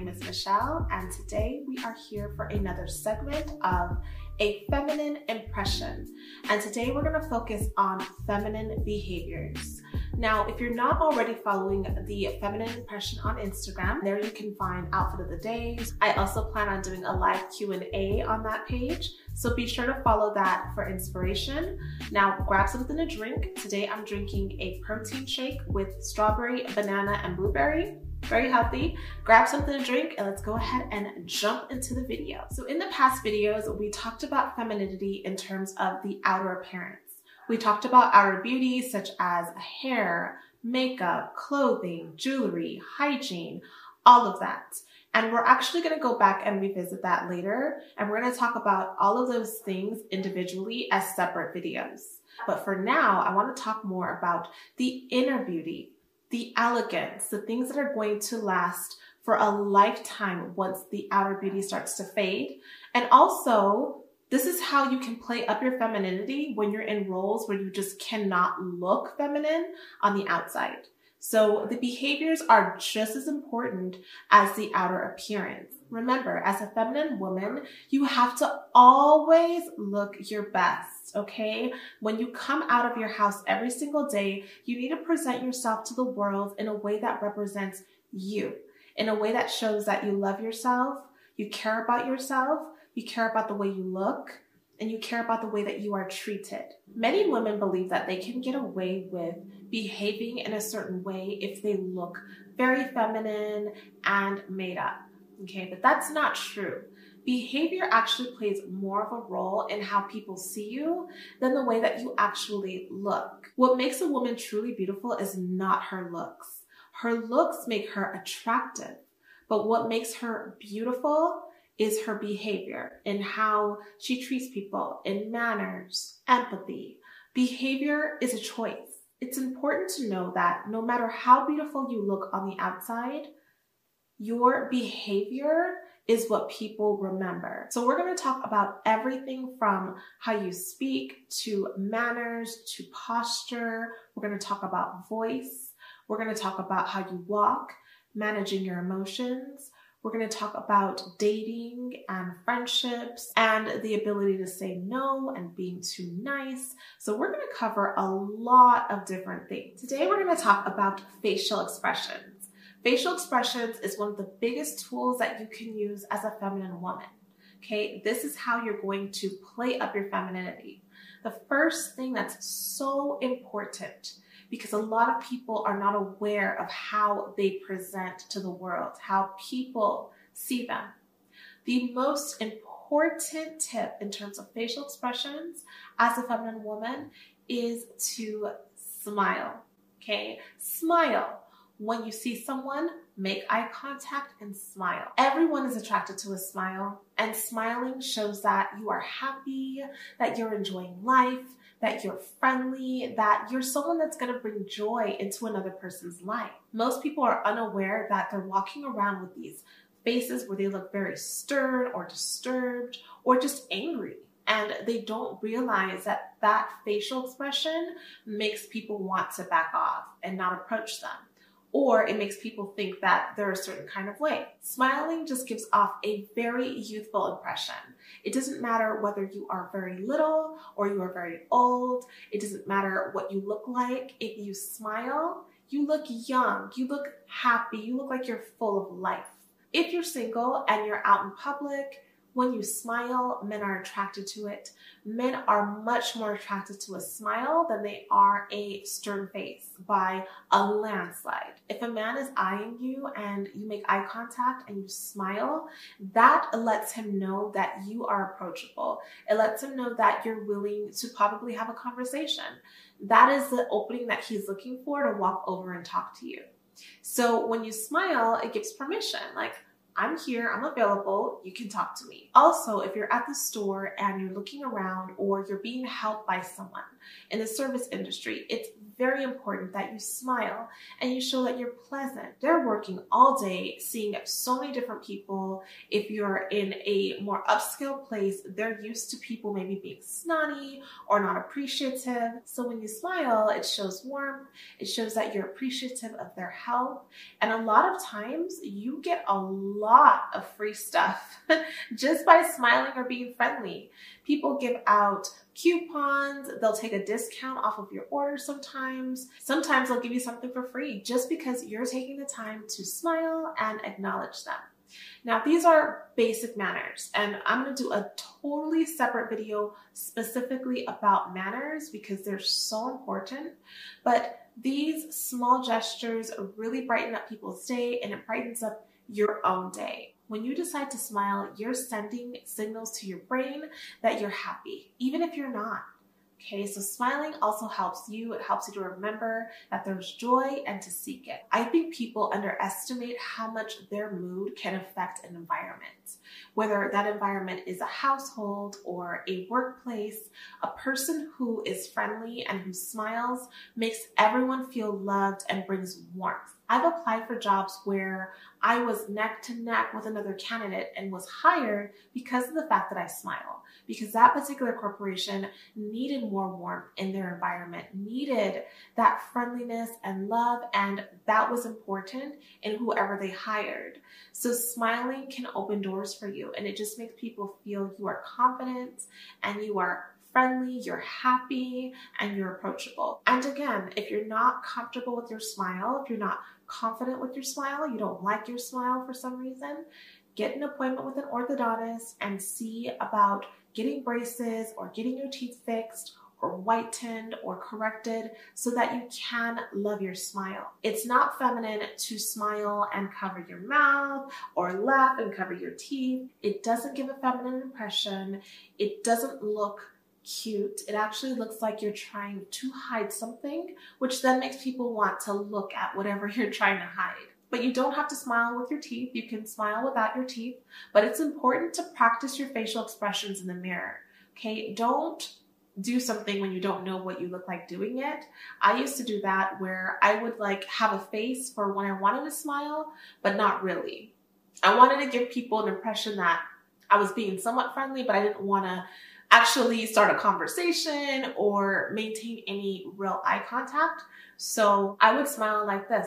name is Michelle and today we are here for another segment of a feminine impression. And today we're gonna focus on feminine behaviors. Now, if you're not already following the feminine impression on Instagram, there you can find outfit of the days. I also plan on doing a live Q&A on that page. So be sure to follow that for inspiration. Now grab something to drink. Today I'm drinking a protein shake with strawberry, banana, and blueberry very healthy. Grab something to drink and let's go ahead and jump into the video. So in the past videos, we talked about femininity in terms of the outer appearance. We talked about outer beauty such as hair, makeup, clothing, jewelry, hygiene, all of that. And we're actually going to go back and revisit that later. And we're going to talk about all of those things individually as separate videos. But for now, I want to talk more about the inner beauty, the elegance, the things that are going to last for a lifetime once the outer beauty starts to fade. And also, this is how you can play up your femininity when you're in roles where you just cannot look feminine on the outside. So the behaviors are just as important as the outer appearance. Remember, as a feminine woman, you have to always look your best, okay? When you come out of your house every single day, you need to present yourself to the world in a way that represents you, in a way that shows that you love yourself, you care about yourself, you care about the way you look, and you care about the way that you are treated. Many women believe that they can get away with behaving in a certain way if they look very feminine and made up. Okay, but that's not true. Behavior actually plays more of a role in how people see you than the way that you actually look. What makes a woman truly beautiful is not her looks. Her looks make her attractive, but what makes her beautiful is her behavior and how she treats people in manners, empathy. Behavior is a choice. It's important to know that no matter how beautiful you look on the outside, your behavior is what people remember. So we're going to talk about everything from how you speak to manners to posture. We're going to talk about voice. We're going to talk about how you walk, managing your emotions. We're going to talk about dating and friendships and the ability to say no and being too nice. So we're going to cover a lot of different things. Today we're going to talk about facial expressions. Facial expressions is one of the biggest tools that you can use as a feminine woman. Okay, this is how you're going to play up your femininity. The first thing that's so important because a lot of people are not aware of how they present to the world, how people see them. The most important tip in terms of facial expressions as a feminine woman is to smile. Okay, smile. When you see someone, make eye contact and smile. Everyone is attracted to a smile, and smiling shows that you are happy, that you're enjoying life, that you're friendly, that you're someone that's to bring joy into another person's life. Most people are unaware that they're walking around with these faces where they look very stern or disturbed or just angry. And they don't realize that that facial expression makes people want to back off and not approach them or it makes people think that they're a certain kind of way. Smiling just gives off a very youthful impression. It doesn't matter whether you are very little or you are very old. It doesn't matter what you look like. If you smile, you look young, you look happy, you look like you're full of life. If you're single and you're out in public, when you smile, men are attracted to it. Men are much more attracted to a smile than they are a stern face by a landslide. If a man is eyeing you and you make eye contact and you smile, that lets him know that you are approachable. It lets him know that you're willing to probably have a conversation. That is the opening that he's looking for to walk over and talk to you. So when you smile, it gives permission. Like, I'm here, I'm available, you can talk to me. Also, if you're at the store and you're looking around or you're being helped by someone, in the service industry, it's very important that you smile and you show that you're pleasant. They're working all day, seeing so many different people. If you're in a more upscale place, they're used to people maybe being snotty or not appreciative. So when you smile, it shows warmth, it shows that you're appreciative of their help. And a lot of times you get a lot of free stuff just by smiling or being friendly. People give out coupons, they'll take a discount off of your order sometimes. Sometimes they'll give you something for free just because you're taking the time to smile and acknowledge them. Now, these are basic manners, and I'm to do a totally separate video specifically about manners because they're so important. But these small gestures really brighten up people's day and it brightens up your own day. When you decide to smile, you're sending signals to your brain that you're happy, even if you're not. Okay, so smiling also helps you. It helps you to remember that there's joy and to seek it. I think people underestimate how much their mood can affect an environment. Whether that environment is a household or a workplace, a person who is friendly and who smiles makes everyone feel loved and brings warmth. I've applied for jobs where I was neck to neck with another candidate and was hired because of the fact that I smile. Because that particular corporation needed more warmth in their environment, needed that friendliness and love, and that was important in whoever they hired. So smiling can open doors for you and it just makes people feel you are confident and you are friendly, you're happy, and you're approachable. And again, if you're not comfortable with your smile, if you're not confident with your smile, you don't like your smile for some reason, get an appointment with an orthodontist and see about getting braces or getting your teeth fixed or whitened or corrected so that you can love your smile. It's not feminine to smile and cover your mouth or laugh and cover your teeth. It doesn't give a feminine impression. It doesn't look cute. It actually looks like you're trying to hide something, which then makes people want to look at whatever you're trying to hide. But you don't have to smile with your teeth. You can smile without your teeth, but it's important to practice your facial expressions in the mirror. Okay, don't do something when you don't know what you look like doing it. I used to do that where I would like have a face for when I wanted to smile, but not really. I wanted to give people an impression that I was being somewhat friendly, but I didn't want to actually start a conversation or maintain any real eye contact. So I would smile like this.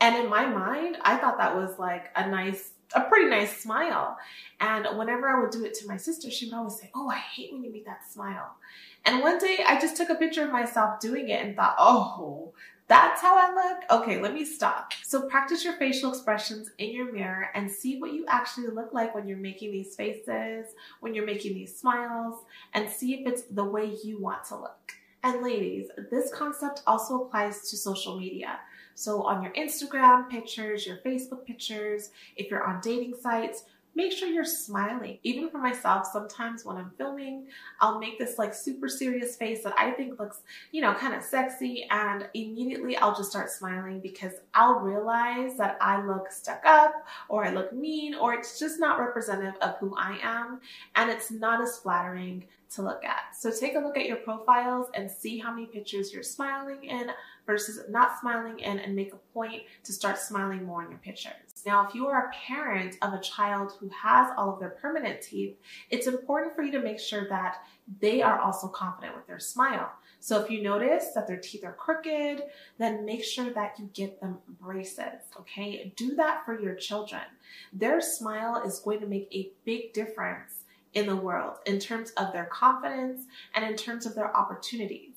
And in my mind, I thought that was like a nice, a pretty nice smile. And whenever I would do it to my sister, she would always say, Oh, I hate when you make that smile. And one day I just took a picture of myself doing it and thought, Oh, that's how I look? Okay, let me stop. So practice your facial expressions in your mirror and see what you actually look like when you're making these faces, when you're making these smiles, and see if it's the way you want to look. And ladies, this concept also applies to social media. So on your Instagram pictures, your Facebook pictures, if you're on dating sites, make sure you're smiling. Even for myself, sometimes when I'm filming, I'll make this like super serious face that I think looks, you know, kind of sexy and immediately I'll just start smiling because I'll realize that I look stuck up or I look mean or it's just not representative of who I am and it's not as flattering to look at. So take a look at your profiles and see how many pictures you're smiling in versus not smiling in and make a point to start smiling more in your pictures. Now, if you are a parent of a child who has all of their permanent teeth, it's important for you to make sure that they are also confident with their smile. So if you notice that their teeth are crooked, then make sure that you get them braces, okay? Do that for your children. Their smile is going to make a big difference in the world in terms of their confidence and in terms of their opportunities.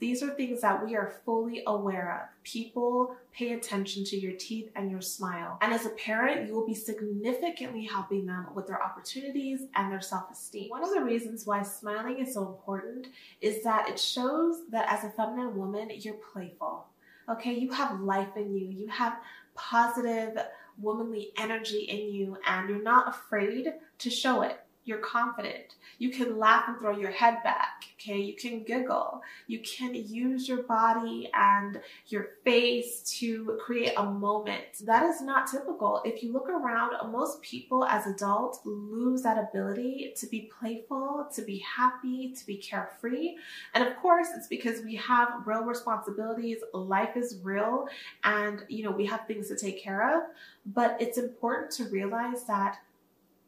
These are things that we are fully aware of. People pay attention to your teeth and your smile. And as a parent, you will be significantly helping them with their opportunities and their self esteem. One of the reasons why smiling is so important is that it shows that as a feminine woman, you're playful. Okay, you have life in you, you have positive womanly energy in you, and you're not afraid to show it. You're confident. You can laugh and throw your head back, okay? You can giggle. You can use your body and your face to create a moment. That is not typical. If you look around, most people as adults lose that ability to be playful, to be happy, to be carefree. And of course, it's because we have real responsibilities. Life is real and, you know, we have things to take care of. But it's important to realize that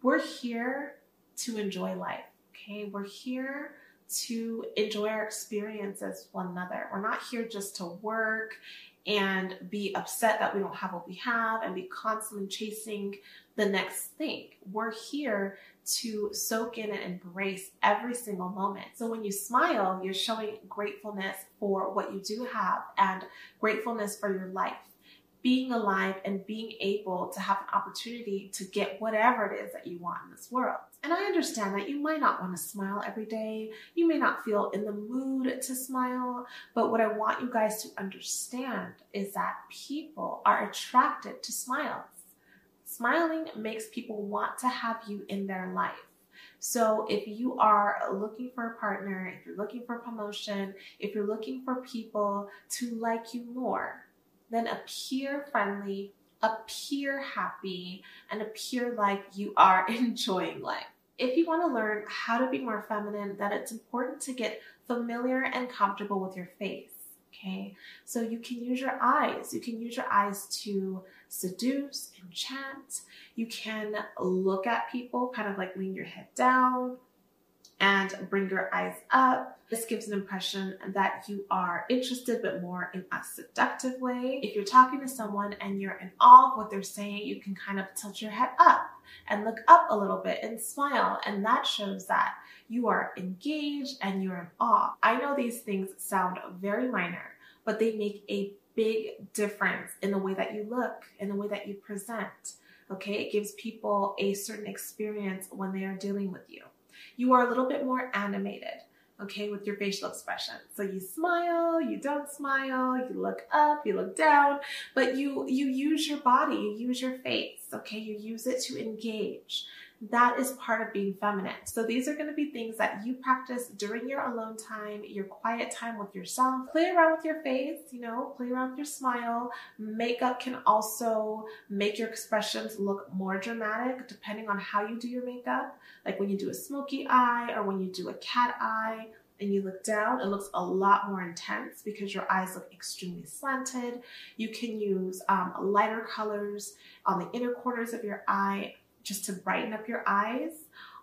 we're here to enjoy life. Okay, we're here to enjoy our experiences as one another. We're not here just to work and be upset that we don't have what we have and be constantly chasing the next thing. We're here to soak in and embrace every single moment. So when you smile, you're showing gratefulness for what you do have and gratefulness for your life being alive and being able to have an opportunity to get whatever it is that you want in this world. And I understand that you might not want to smile every day. You may not feel in the mood to smile. But what I want you guys to understand is that people are attracted to smiles. Smiling makes people want to have you in their life. So if you are looking for a partner, if you're looking for promotion, if you're looking for people to like you more, then appear friendly, appear happy, and appear like you are enjoying life. If you want to learn how to be more feminine, then it's important to get familiar and comfortable with your face. Okay, so you can use your eyes. You can use your eyes to seduce, enchant. You can look at people, kind of like lean your head down, and bring your eyes up. This gives an impression that you are interested, but more in a seductive way. If you're talking to someone and you're in awe of what they're saying, you can kind of tilt your head up and look up a little bit and smile. And that shows that you are engaged and you're in awe. I know these things sound very minor, but they make a big difference in the way that you look, in the way that you present. Okay, it gives people a certain experience when they are dealing with you you are a little bit more animated, okay, with your facial expression. So you smile, you don't smile, you look up, you look down, but you, you use your body, you use your face, okay, you use it to engage that is part of being feminine. So these are going to be things that you practice during your alone time, your quiet time with yourself. Play around with your face, you know, play around with your smile. Makeup can also make your expressions look more dramatic depending on how you do your makeup. Like when you do a smoky eye or when you do a cat eye and you look down, it looks a lot more intense because your eyes look extremely slanted. You can use um, lighter colors on the inner corners of your eye just to brighten up your eyes.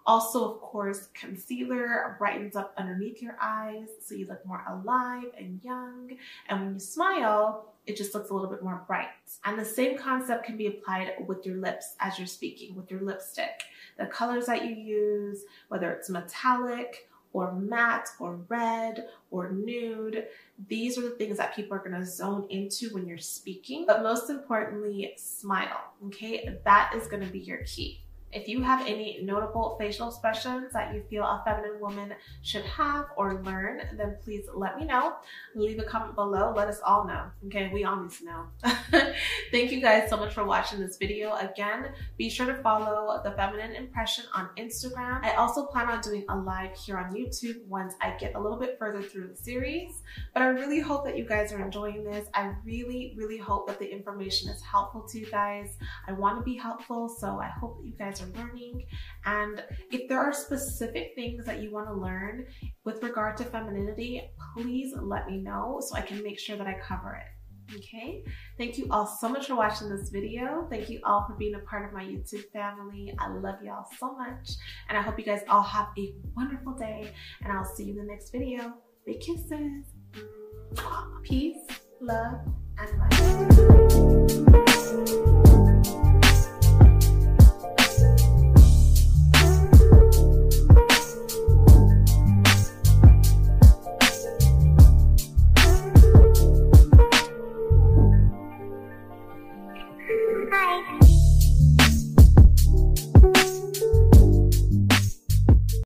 Also, of course, concealer brightens up underneath your eyes so you look more alive and young. And when you smile, it just looks a little bit more bright. And the same concept can be applied with your lips as you're speaking, with your lipstick. The colors that you use, whether it's metallic or matte or red or nude. These are the things that people are to zone into when you're speaking. But most importantly, smile. Okay, that is to be your key. If you have any notable facial expressions that you feel a feminine woman should have or learn, then please let me know. Leave a comment below. Let us all know. Okay, we all need to know. Thank you guys so much for watching this video. Again, be sure to follow The Feminine Impression on Instagram. I also plan on doing a live here on YouTube once I get a little bit further through the series. But I really hope that you guys are enjoying this. I really, really hope that the information is helpful to you guys. I want to be helpful, so I hope that you guys are learning. And if there are specific things that you want to learn with regard to femininity, please let me know so I can make sure that I cover it. Okay, thank you all so much for watching this video. Thank you all for being a part of my YouTube family. I love y'all so much. And I hope you guys all have a wonderful day. And I'll see you in the next video. Big kisses. Peace, love, and light.